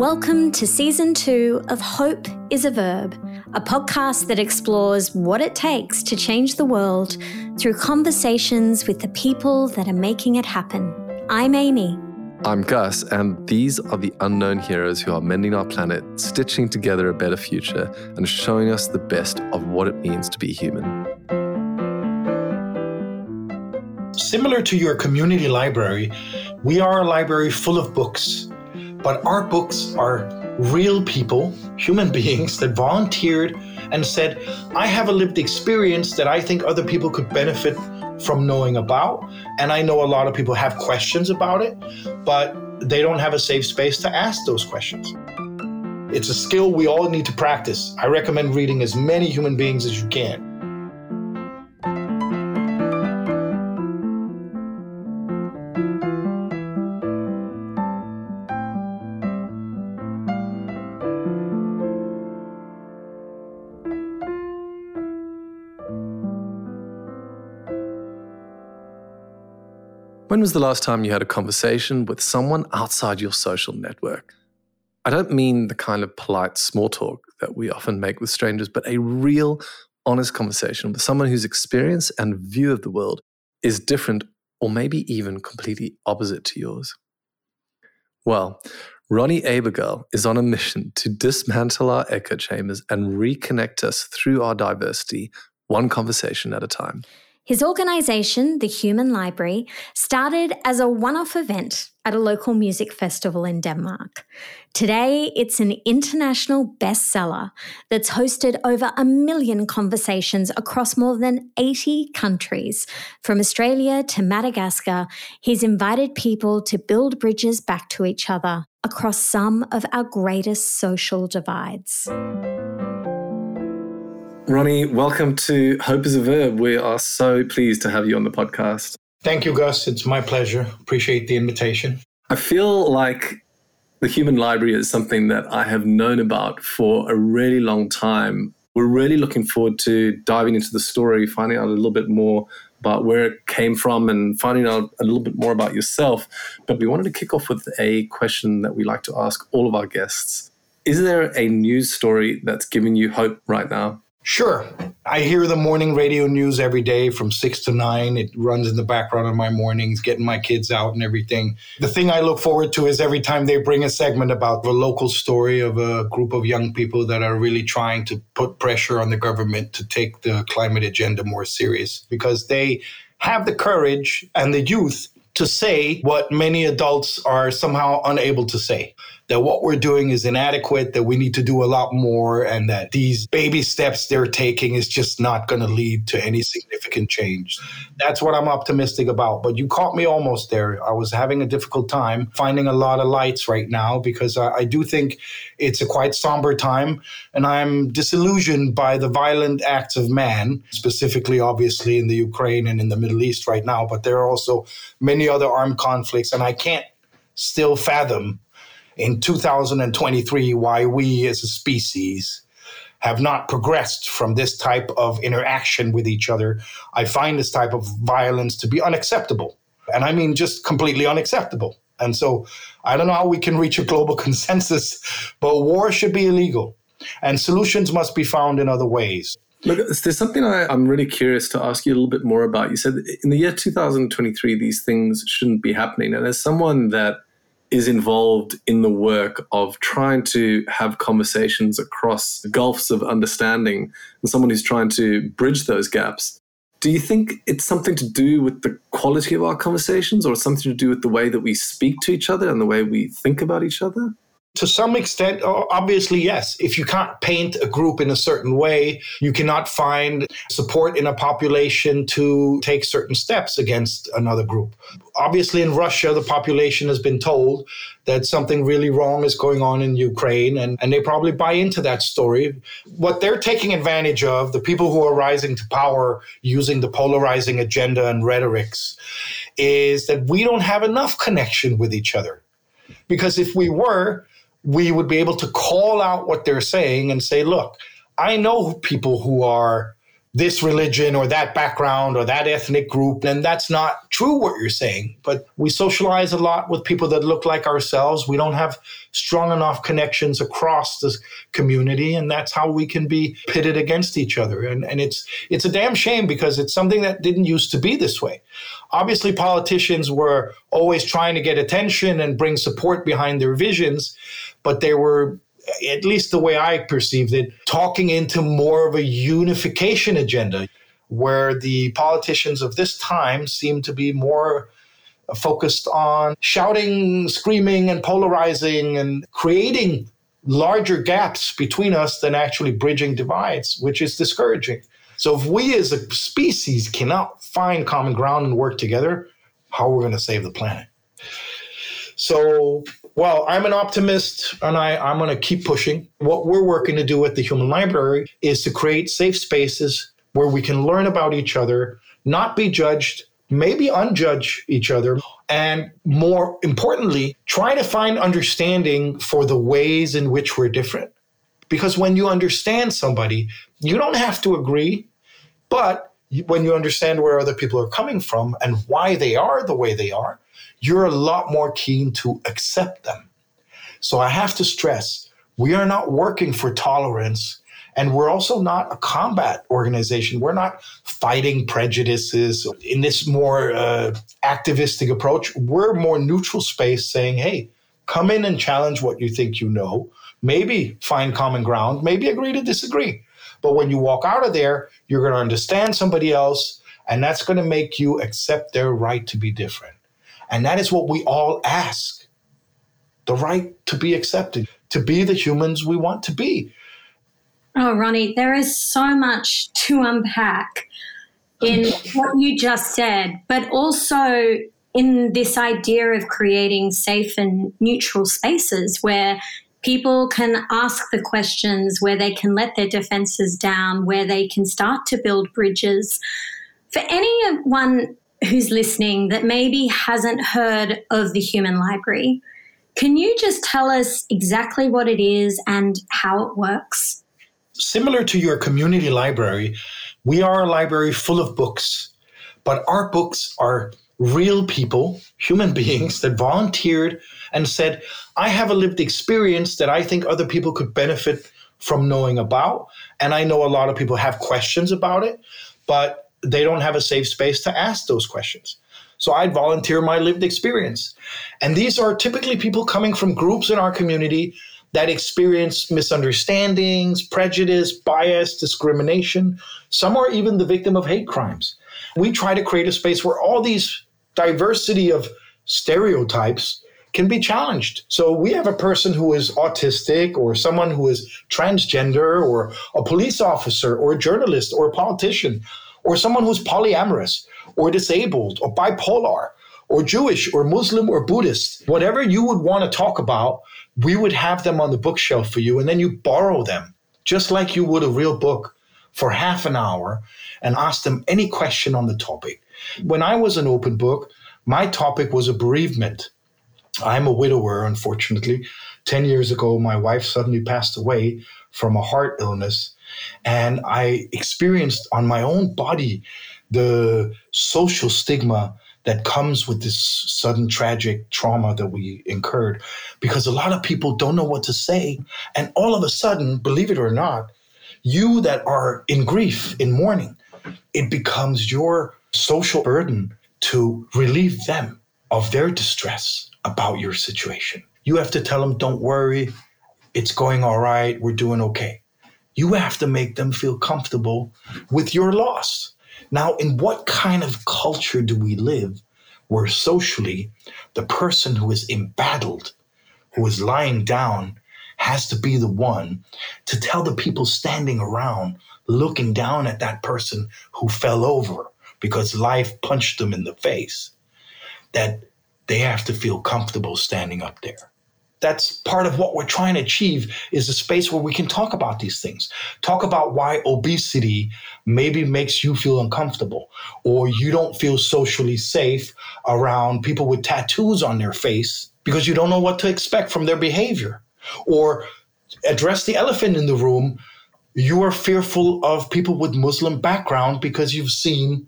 Welcome to season two of Hope is a Verb, a podcast that explores what it takes to change the world through conversations with the people that are making it happen. I'm Amy. I'm Gus, and these are the unknown heroes who are mending our planet, stitching together a better future, and showing us the best of what it means to be human. Similar to your community library, we are a library full of books but our books are real people, human beings that volunteered and said, I have a lived experience that I think other people could benefit from knowing about. And I know a lot of people have questions about it, but they don't have a safe space to ask those questions. It's a skill we all need to practice. I recommend reading as many human beings as you can. When was the last time you had a conversation with someone outside your social network? I don't mean the kind of polite small talk that we often make with strangers, but a real, honest conversation with someone whose experience and view of the world is different or maybe even completely opposite to yours. Well, Ronni Abergel is on a mission to dismantle our echo chambers and reconnect us through our diversity, one conversation at a time. His organisation, the Human Library, started as a one off event at a local music festival in Denmark. Today, it's an international bestseller that's hosted over a million conversations across more than 80 countries. From Australia to Madagascar, he's invited people to build bridges back to each other across some of our greatest social divides. Ronni, welcome to Hope is a Verb. We are so pleased to have you on the podcast. Thank you, Gus. It's my pleasure. Appreciate the invitation. I feel like the human library is something that I have known about for a really long time. We're really looking forward to diving into the story, finding out a little bit more about where it came from and finding out a little bit more about yourself. But we wanted to kick off with a question that we like to ask all of our guests. Is there a news story that's giving you hope right now? Sure. I hear the morning radio news every day from six to nine. It runs in the background of my mornings, getting my kids out and everything. The thing I look forward to is every time they bring a segment about a local story of a group of young people that are really trying to put pressure on the government to take the climate agenda more serious because they have the courage and the youth to say what many adults are somehow unable to say that what we're doing is inadequate, that we need to do a lot more, and that these baby steps they're taking is just not going to lead to any significant change. That's what I'm optimistic about. But you caught me almost there. I was having a difficult time finding a lot of lights right now because I, I do think it's a quite somber time, and I'm disillusioned by the violent acts of man, specifically, obviously, in the Ukraine and in the Middle East right now. But there are also many other armed conflicts, and I can't still fathom in 2023 why we as a species have not progressed from this type of interaction with each other. I find this type of violence to be unacceptable. And I mean just completely unacceptable. And so I don't know how we can reach a global consensus, but war should be illegal and solutions must be found in other ways. Look, there's something I, am really curious to ask you a little bit more about. You said in the year 2023, these things shouldn't be happening. And as someone that is involved in the work of trying to have conversations across gulfs of understanding and someone who's trying to bridge those gaps. Do you think it's something to do with the quality of our conversations or something to do with the way that we speak to each other and the way we think about each other? To some extent, obviously, yes. If you can't paint a group in a certain way, you cannot find support in a population to take certain steps against another group. Obviously, in Russia, the population has been told that something really wrong is going on in Ukraine, and, and they probably buy into that story. What they're taking advantage of, the people who are rising to power using the polarizing agenda and rhetorics, is that we don't have enough connection with each other. Because if we were, we would be able to call out what they're saying and say, look, I know people who are this religion or that background or that ethnic group. And that's not true what you're saying. But we socialize a lot with people that look like ourselves. We don't have strong enough connections across the community. And that's how we can be pitted against each other. And, and it's, it's a damn shame because it's something that didn't used to be this way. Obviously, politicians were always trying to get attention and bring support behind their visions, but they were at least the way I perceived it, talking into more of a unification agenda, where the politicians of this time seem to be more focused on shouting, screaming, and polarizing and creating larger gaps between us than actually bridging divides, which is discouraging. So if we as a species cannot find common ground and work together, how are we going to save the planet? So well, I'm an optimist and I, I'm going to keep pushing. What we're working to do at the Human Library is to create safe spaces where we can learn about each other, not be judged, maybe unjudge each other, and more importantly, try to find understanding for the ways in which we're different. Because when you understand somebody, you don't have to agree, but when you understand where other people are coming from and why they are the way they are, you're a lot more keen to accept them. So I have to stress we are not working for tolerance. And we're also not a combat organization. We're not fighting prejudices in this more uh, activistic approach. We're more neutral space saying, hey, come in and challenge what you think you know. Maybe find common ground, maybe agree to disagree. But when you walk out of there, you're going to understand somebody else, and that's going to make you accept their right to be different. And that is what we all ask the right to be accepted, to be the humans we want to be. Oh, Ronni, there is so much to unpack in what you just said, but also in this idea of creating safe and neutral spaces where people can ask the questions, where they can let their defenses down, where they can start to build bridges. For anyone who's listening that maybe hasn't heard of the Human Library, can you just tell us exactly what it is and how it works? Similar to your community library, we are a library full of books, but our books are real people, human beings that volunteered and said, I have a lived experience that I think other people could benefit from knowing about. And I know a lot of people have questions about it, but they don't have a safe space to ask those questions. So I'd volunteer my lived experience. And these are typically people coming from groups in our community that experience misunderstandings, prejudice, bias, discrimination. Some are even the victim of hate crimes. We try to create a space where all these diversity of stereotypes can be challenged. So we have a person who is autistic or someone who is transgender or a police officer or a journalist or a politician or someone who's polyamorous or disabled or bipolar or Jewish or Muslim or Buddhist, whatever you would want to talk about, we would have them on the bookshelf for you. And then you borrow them just like you would a real book for half an hour and ask them any question on the topic. When I was an open book, my topic was a bereavement. I'm a widower, unfortunately. 10 years ago, my wife suddenly passed away from a heart illness. And I experienced on my own body the social stigma that comes with this sudden tragic trauma that we incurred because a lot of people don't know what to say. And all of a sudden, believe it or not, you that are in grief, in mourning, it becomes your social burden to relieve them of their distress about your situation. You have to tell them, don't worry, it's going all right, we're doing okay. You have to make them feel comfortable with your loss. Now, in what kind of culture do we live where socially the person who is embattled, who is lying down, has to be the one to tell the people standing around, looking down at that person who fell over because life punched them in the face, that they have to feel comfortable standing up there that's part of what we're trying to achieve is a space where we can talk about these things. Talk about why obesity maybe makes you feel uncomfortable or you don't feel socially safe around people with tattoos on their face because you don't know what to expect from their behavior. Or address the elephant in the room. You are fearful of people with Muslim background because you've seen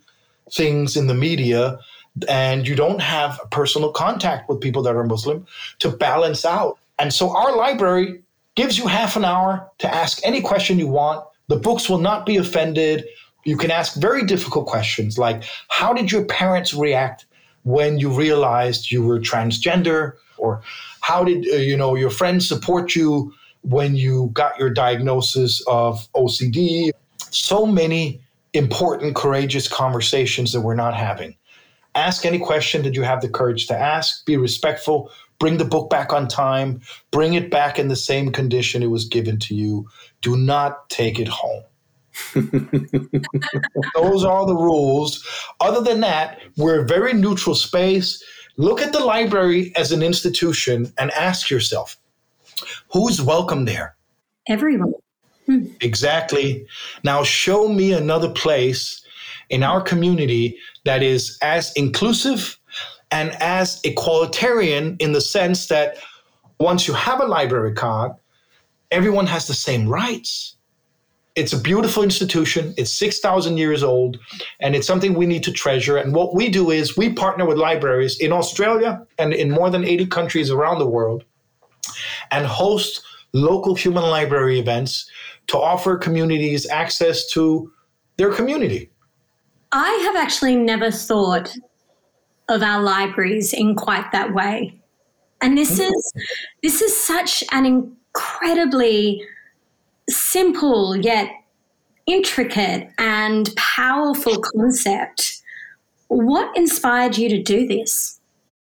things in the media and you don't have personal contact with people that are Muslim to balance out. And so our library gives you half an hour to ask any question you want. The books will not be offended. You can ask very difficult questions like how did your parents react when you realized you were transgender or how did uh, you know your friends support you when you got your diagnosis of OCD so many important courageous conversations that we're not having ask any question that you have the courage to ask be respectful bring the book back on time bring it back in the same condition it was given to you do not take it home Those are the rules. Other than that, we're a very neutral space. Look at the library as an institution and ask yourself who's welcome there? Everyone. Hmm. Exactly. Now, show me another place in our community that is as inclusive and as equalitarian in the sense that once you have a library card, everyone has the same rights it's a beautiful institution. It's 6,000 years old, and it's something we need to treasure. And what we do is we partner with libraries in Australia and in more than 80 countries around the world and host local human library events to offer communities access to their community. I have actually never thought of our libraries in quite that way. And this mm-hmm. is this is such an incredibly simple yet intricate and powerful concept. What inspired you to do this?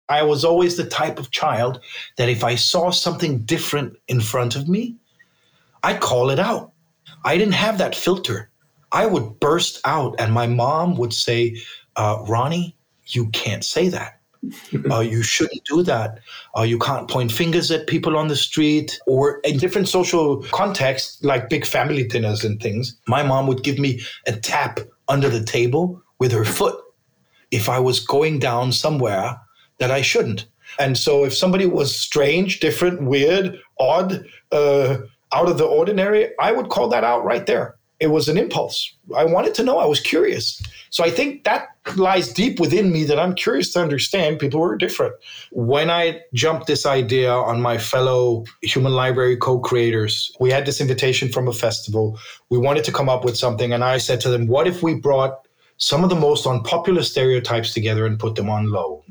I was always the type of child that if I saw something different in front of me, I'd call it out. I didn't have that filter. I would burst out, and my mom would say, uh, Ronni, you can't say that. uh, you shouldn't do that. Uh, you can't point fingers at people on the street or in different social contexts, like big family dinners and things. My mom would give me a tap under the table with her foot if I was going down somewhere that I shouldn't. And so if somebody was strange, different, weird, odd, uh, out of the ordinary, I would call that out right there. It was an impulse. I wanted to know. I was curious. So I think that lies deep within me that I'm curious to understand people who are different. When I jumped this idea on my fellow human library co creators, we had this invitation from a festival. We wanted to come up with something. And I said to them, what if we brought some of the most unpopular stereotypes together and put them on loan?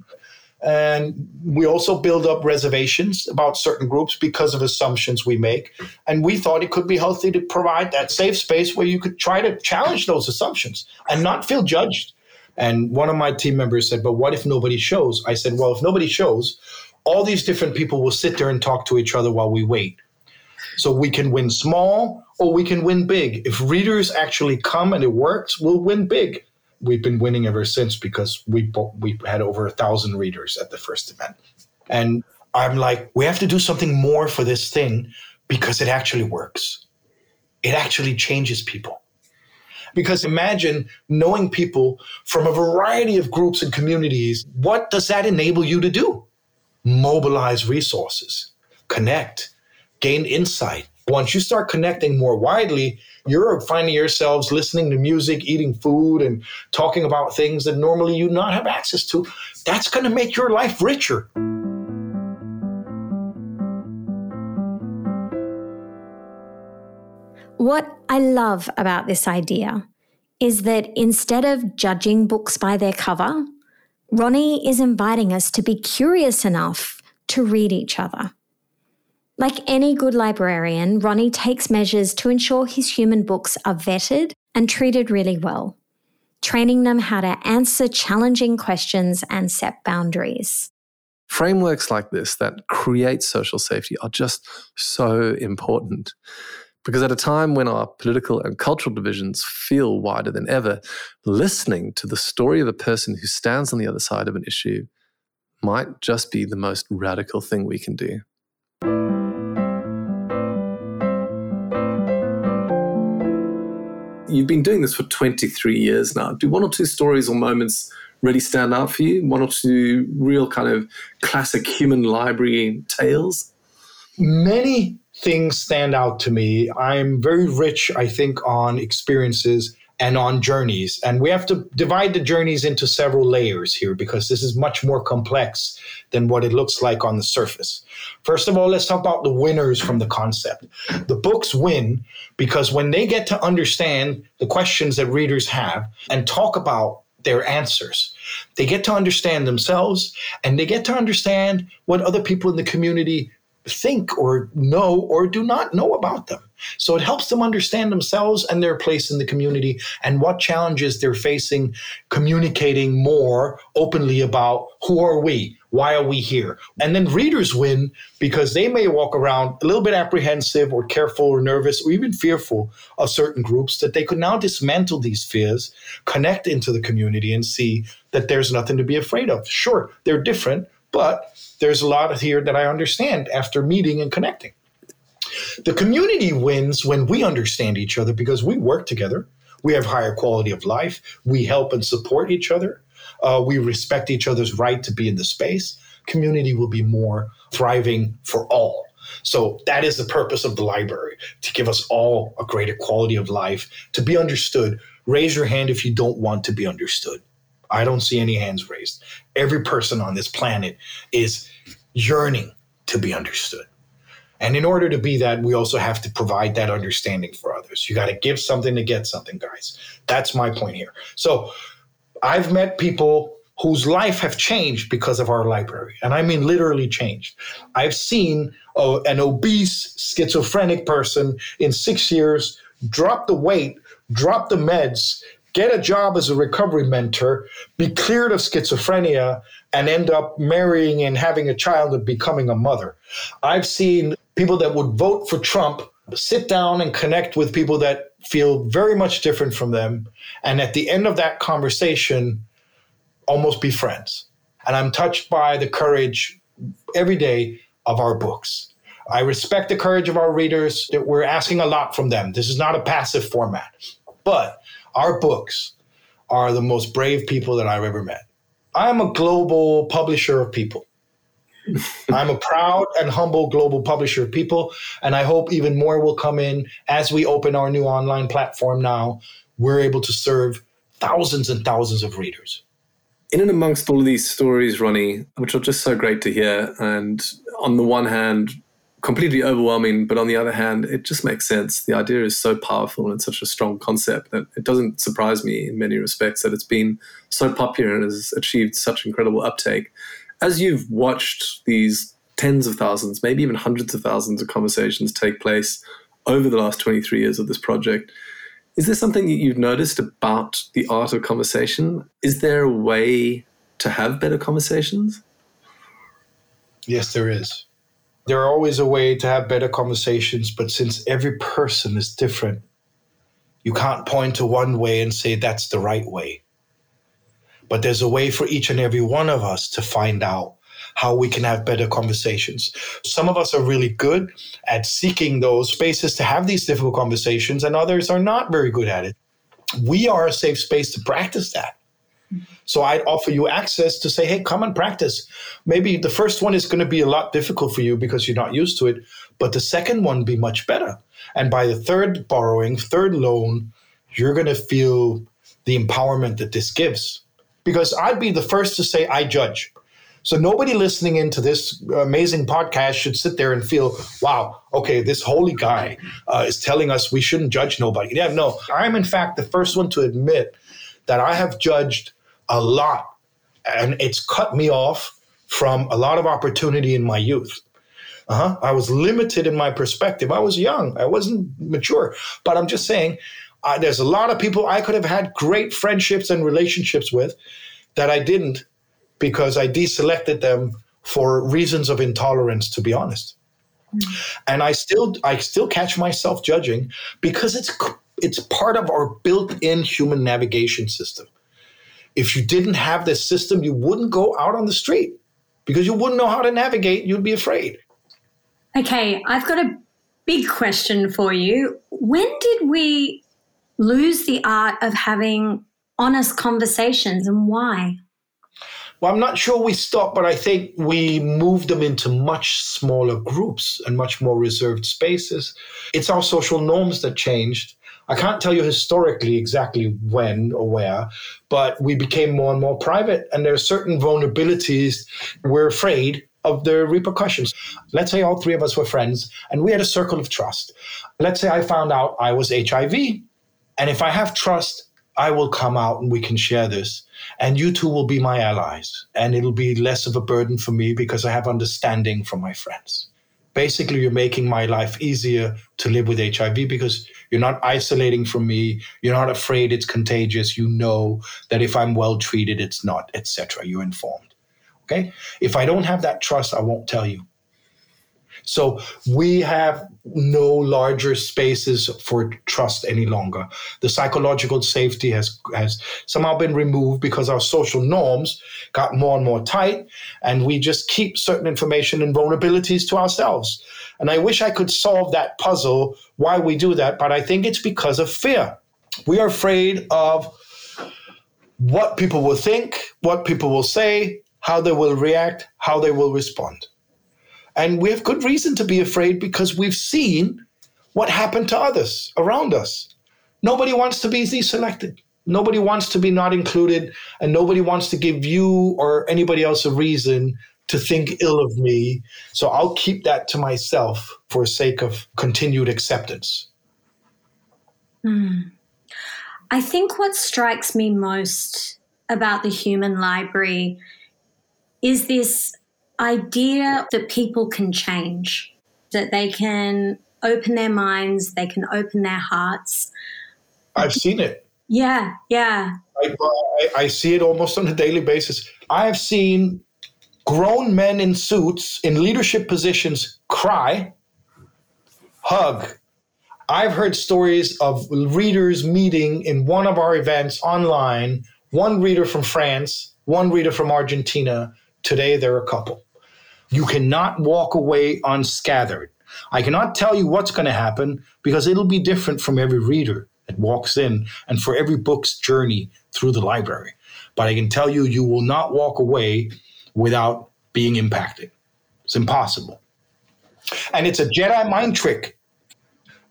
And we also build up reservations about certain groups because of assumptions we make. And we thought it could be healthy to provide that safe space where you could try to challenge those assumptions and not feel judged. And one of my team members said, But what if nobody shows? I said, Well, if nobody shows, all these different people will sit there and talk to each other while we wait. So we can win small or we can win big. If readers actually come and it works, we'll win big we've been winning ever since because we we had over a thousand readers at the first event, and I'm like, we have to do something more for this thing because it actually works. It actually changes people. Because imagine knowing people from a variety of groups and communities. What does that enable you to do? Mobilize resources, connect, gain insight. Once you start connecting more widely, you're finding yourselves listening to music, eating food, and talking about things that normally you not have access to, that's going to make your life richer. What I love about this idea is that instead of judging books by their cover, Ronni is inviting us to be curious enough to read each other. Like any good librarian, Ronni takes measures to ensure his human books are vetted and treated really well, training them how to answer challenging questions and set boundaries. Frameworks like this that create social safety are just so important. Because at a time when our political and cultural divisions feel wider than ever, listening to the story of a person who stands on the other side of an issue might just be the most radical thing we can do. You've been doing this for 23 years now. Do one or two stories or moments really stand out for you? One or two real kind of classic human library tales? Many things stand out to me. I'm very rich, I think, on experiences and on journeys. And we have to divide the journeys into several layers here because this is much more complex than what it looks like on the surface. First of all, let's talk about the winners from the concept. The books win because when they get to understand the questions that readers have and talk about their answers, they get to understand themselves and they get to understand what other people in the community think or know or do not know about them. So it helps them understand themselves and their place in the community and what challenges they're facing, communicating more openly about who are we? Why are we here? And then readers win because they may walk around a little bit apprehensive or careful or nervous or even fearful of certain groups that they could now dismantle these fears, connect into the community and see that there's nothing to be afraid of. Sure, they're different, but there's a lot here that I understand after meeting and connecting. The community wins when we understand each other because we work together. We have higher quality of life. We help and support each other. Uh, we respect each other's right to be in the space. Community will be more thriving for all. So that is the purpose of the library to give us all a greater quality of life, to be understood. Raise your hand if you don't want to be understood. I don't see any hands raised. Every person on this planet is yearning to be understood. And in order to be that, we also have to provide that understanding for others. You got to give something to get something, guys. That's my point here. So I've met people whose life have changed because of our library. And I mean literally changed. I've seen an obese, schizophrenic person in six years drop the weight, drop the meds, get a job as a recovery mentor, be cleared of schizophrenia, and end up marrying and having a child and becoming a mother. I've seen people that would vote for Trump sit down and connect with people that feel very much different from them. And at the end of that conversation, almost be friends. And I'm touched by the courage every day of our books. I respect the courage of our readers that we're asking a lot from them. This is not a passive format. But our books are the most brave people that I've ever met. I'm a global publisher of people. I'm a proud and humble global publisher of people, and I hope even more will come in as we open our new online platform now. We're able to serve thousands and thousands of readers. In and amongst all of these stories, Ronni, which are just so great to hear, and on the one hand, completely overwhelming, but on the other hand, it just makes sense. The idea is so powerful and such a strong concept that it doesn't surprise me in many respects that it's been so popular and has achieved such incredible uptake. As you've watched these tens of thousands, maybe even hundreds of thousands of conversations take place over the last 23 years of this project, is there something that you've noticed about the art of conversation? Is there a way to have better conversations? Yes, there is there are always a way to have better conversations, but since every person is different, you can't point to one way and say that's the right way. But there's a way for each and every one of us to find out how we can have better conversations. Some of us are really good at seeking those spaces to have these difficult conversations, and others are not very good at it. We are a safe space to practice that. So I'd offer you access to say, hey, come and practice. Maybe the first one is going to be a lot difficult for you because you're not used to it, but the second one be much better. And by the third borrowing, third loan, you're going to feel the empowerment that this gives. Because I'd be the first to say, I judge. So nobody listening into this amazing podcast should sit there and feel, wow, okay, this holy guy uh, is telling us we shouldn't judge nobody. Yeah, no, I'm in fact the first one to admit that I have judged a lot. And it's cut me off from a lot of opportunity in my youth. Uh-huh. I was limited in my perspective. I was young, I wasn't mature. But I'm just saying, uh, there's a lot of people I could have had great friendships and relationships with that I didn't because I deselected them for reasons of intolerance, to be honest. Mm. And I still, I still catch myself judging because it's it's part of our built-in human navigation system. If you didn't have this system, you wouldn't go out on the street because you wouldn't know how to navigate. You'd be afraid. Okay, I've got a big question for you. When did we lose the art of having honest conversations and why? Well, I'm not sure we stopped, but I think we moved them into much smaller groups and much more reserved spaces. It's our social norms that changed. I can't tell you historically exactly when or where, but we became more and more private. And there are certain vulnerabilities we're afraid of the repercussions. Let's say all three of us were friends and we had a circle of trust. Let's say I found out I was HIV. And if I have trust, I will come out and we can share this. And you two will be my allies. And it'll be less of a burden for me because I have understanding from my friends. Basically, you're making my life easier to live with HIV because you're not isolating from me. You're not afraid it's contagious. You know that if I'm well treated, it's not, etc. You're informed. Okay. If I don't have that trust, I won't tell you. So we have no larger spaces for trust any longer. The psychological safety has has somehow been removed because our social norms got more and more tight, and we just keep certain information and vulnerabilities to ourselves. And I wish I could solve that puzzle why we do that, but I think it's because of fear. We are afraid of what people will think, what people will say, how they will react, how they will respond. And we have good reason to be afraid because we've seen what happened to others around us. Nobody wants to be deselected. Nobody wants to be not included, and nobody wants to give you or anybody else a reason to think ill of me. So I'll keep that to myself for sake of continued acceptance. Mm. I think what strikes me most about the human library is this idea that people can change, that they can open their minds, they can open their hearts. I've seen it. Yeah, yeah. I, I, see it almost on a daily basis. I have seen grown men in suits in leadership positions cry, hug. I've heard stories of readers meeting in one of our events online, one reader from France, one reader from Argentina. Today, they're a couple. You cannot walk away unscathed. I cannot tell you what's going to happen because it'll be different from every reader that walks in and for every book's journey through the library. But I can tell you, you will not walk away without being impacted. It's impossible. And it's a Jedi mind trick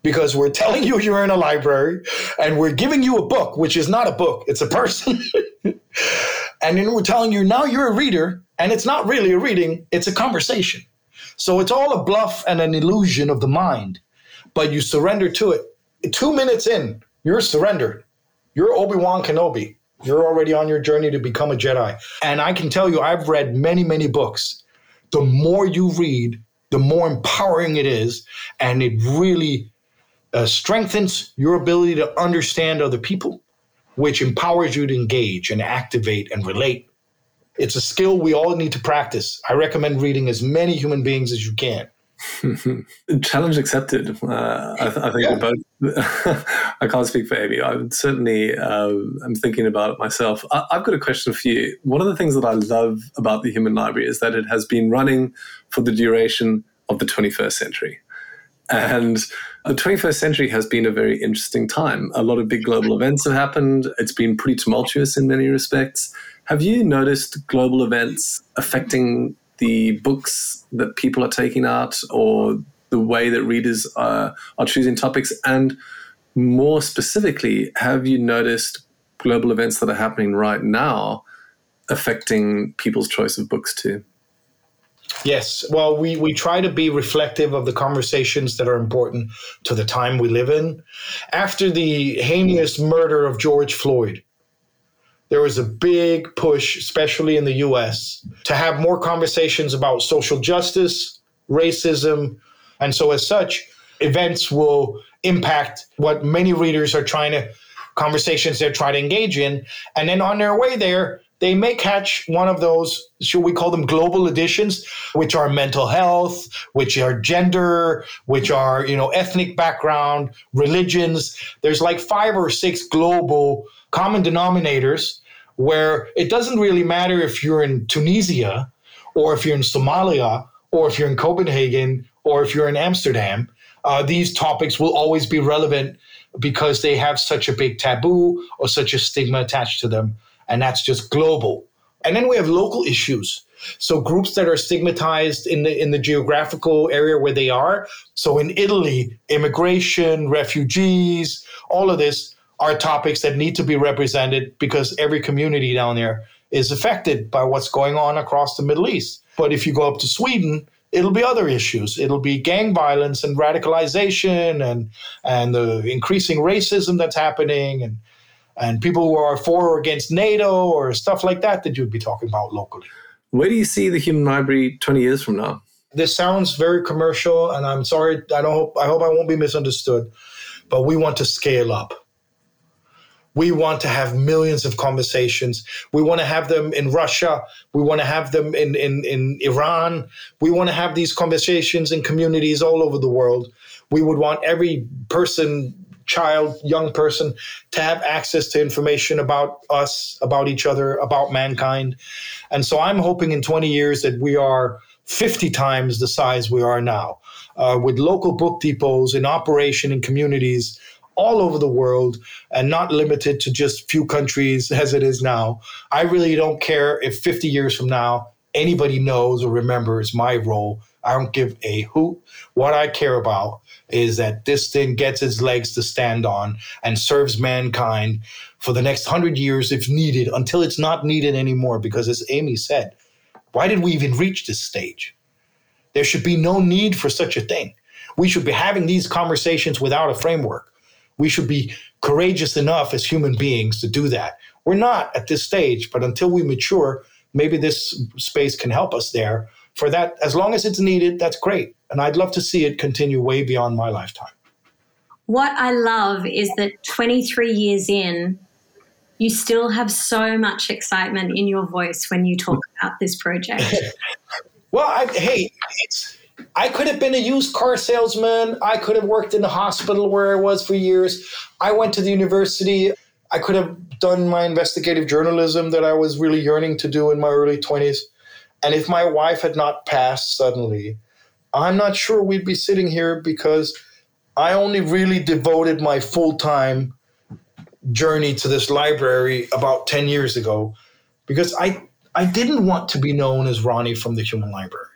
because we're telling you you're in a library and we're giving you a book, which is not a book, it's a person. and then we're telling you now you're a reader and it's not really a reading, it's a conversation. So it's all a bluff and an illusion of the mind, but you surrender to it. Two minutes in, you're surrendered. You're Obi Wan Kenobi. You're already on your journey to become a Jedi. And I can tell you, I've read many, many books. The more you read, the more empowering it is. And it really uh, strengthens your ability to understand other people, which empowers you to engage and activate and relate it's a skill we all need to practice. I recommend reading as many human beings as you can. Challenge accepted. Uh, I, th- I, think yeah. both. I can't speak for Amy. I would certainly. Um, I'm thinking about it myself. I, I've got a question for you. One of the things that I love about the Human Library is that it has been running for the duration of the 21st century, and the 21st century has been a very interesting time. A lot of big global events have happened. It's been pretty tumultuous in many respects have you noticed global events affecting the books that people are taking out or the way that readers are, are choosing topics? And more specifically, have you noticed global events that are happening right now affecting people's choice of books too? Yes. Well, we, we try to be reflective of the conversations that are important to the time we live in. After the heinous murder of George Floyd, there was a big push, especially in the US, to have more conversations about social justice, racism. And so, as such, events will impact what many readers are trying to, conversations they're trying to engage in. And then on their way there, they may catch one of those, should we call them global editions, which are mental health, which are gender, which are, you know, ethnic background, religions. There's like five or six global common denominators where it doesn't really matter if you're in Tunisia or if you're in Somalia or if you're in Copenhagen or if you're in Amsterdam. Uh, these topics will always be relevant because they have such a big taboo or such a stigma attached to them. And that's just global. And then we have local issues. So groups that are stigmatized in the in the geographical area where they are. So in Italy, immigration, refugees, all of this are topics that need to be represented because every community down there is affected by what's going on across the Middle East. But if you go up to Sweden, it'll be other issues. It'll be gang violence and radicalization and and the increasing racism that's happening and and people who are for or against NATO or stuff like that that you'd be talking about locally. Where do you see the human library 20 years from now? This sounds very commercial and I'm sorry I don't hope I hope I won't be misunderstood, but we want to scale up. We want to have millions of conversations. We want to have them in Russia. We want to have them in, in, in Iran. We want to have these conversations in communities all over the world. We would want every person, child, young person to have access to information about us, about each other, about mankind. And so I'm hoping in 20 years that we are 50 times the size we are now, uh, with local book depots in operation in communities all over the world and not limited to just few countries as it is now. I really don't care if 50 years from now anybody knows or remembers my role. I don't give a hoot. What I care about is that this thing gets its legs to stand on and serves mankind for the next hundred years if needed until it's not needed anymore. Because as Amy said, why did we even reach this stage? There should be no need for such a thing. We should be having these conversations without a framework. We should be courageous enough as human beings to do that. We're not at this stage, but until we mature, maybe this space can help us there. For that, as long as it's needed, that's great. And I'd love to see it continue way beyond my lifetime. What I love is that 23 years in, you still have so much excitement in your voice when you talk about this project. well, I, hey, it's I could have been a used car salesman. I could have worked in the hospital where I was for years. I went to the university. I could have done my investigative journalism that I was really yearning to do in my early 20s. And if my wife had not passed suddenly, I'm not sure we'd be sitting here because I only really devoted my full time journey to this library about 10 years ago because I, I didn't want to be known as Ronni from the Human Library.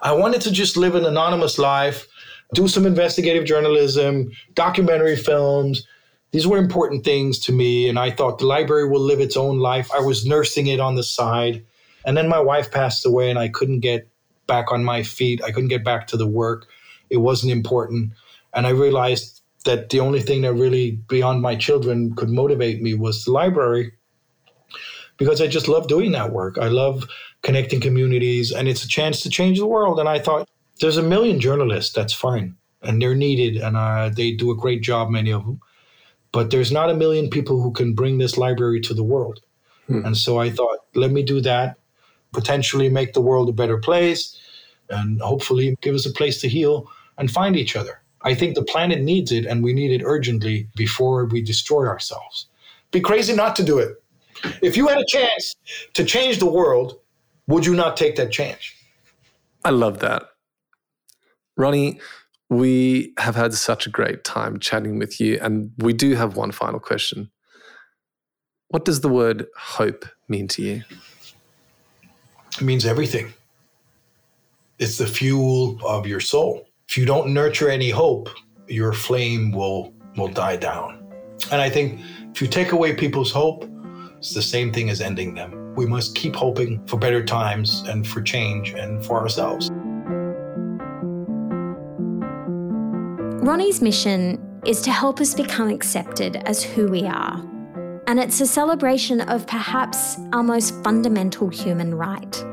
I wanted to just live an anonymous life, do some investigative journalism, documentary films. These were important things to me. And I thought the library will live its own life. I was nursing it on the side. And then my wife passed away, and I couldn't get back on my feet. I couldn't get back to the work. It wasn't important. And I realized that the only thing that really, beyond my children, could motivate me was the library because I just love doing that work. I love connecting communities, and it's a chance to change the world. And I thought, there's a million journalists, that's fine. And they're needed, and uh, they do a great job, many of them. But there's not a million people who can bring this library to the world. Hmm. And so I thought, let me do that, potentially make the world a better place, and hopefully give us a place to heal and find each other. I think the planet needs it, and we need it urgently before we destroy ourselves. Be crazy not to do it. If you had a chance to change the world, would you not take that chance? I love that. Ronni, we have had such a great time chatting with you, and we do have one final question. What does the word hope mean to you? It means everything. It's the fuel of your soul. If you don't nurture any hope, your flame will will die down. And I think if you take away people's hope, it's the same thing as ending them. We must keep hoping for better times and for change and for ourselves. Ronni's mission is to help us become accepted as who we are. And it's a celebration of perhaps our most fundamental human right.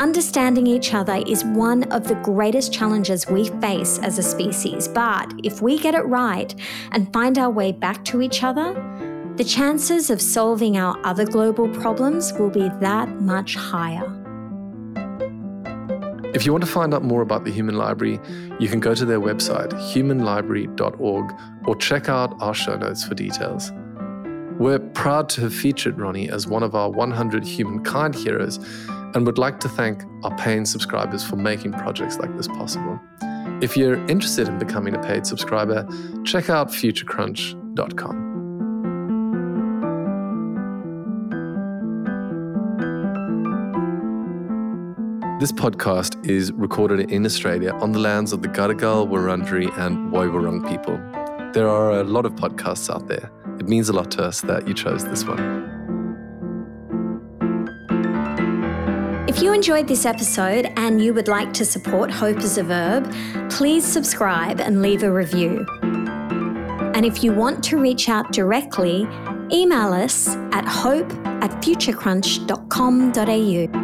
Understanding each other is one of the greatest challenges we face as a species, but if we get it right and find our way back to each other, the chances of solving our other global problems will be that much higher. If you want to find out more about the Human Library, you can go to their website, humanlibrary.org, or check out our show notes for details. We're proud to have featured Ronni as one of our 100 Humankind heroes and would like to thank our paying subscribers for making projects like this possible. If you're interested in becoming a paid subscriber, check out futurecrunch.com. This podcast is recorded in Australia on the lands of the Gadigal, Wurundjeri, and Woiwurrung people. There are a lot of podcasts out there. It means a lot to us that you chose this one. If you enjoyed this episode and you would like to support Hope is a Verb, please subscribe and leave a review. And if you want to reach out directly, email us at hope at futurecrunch.com.au.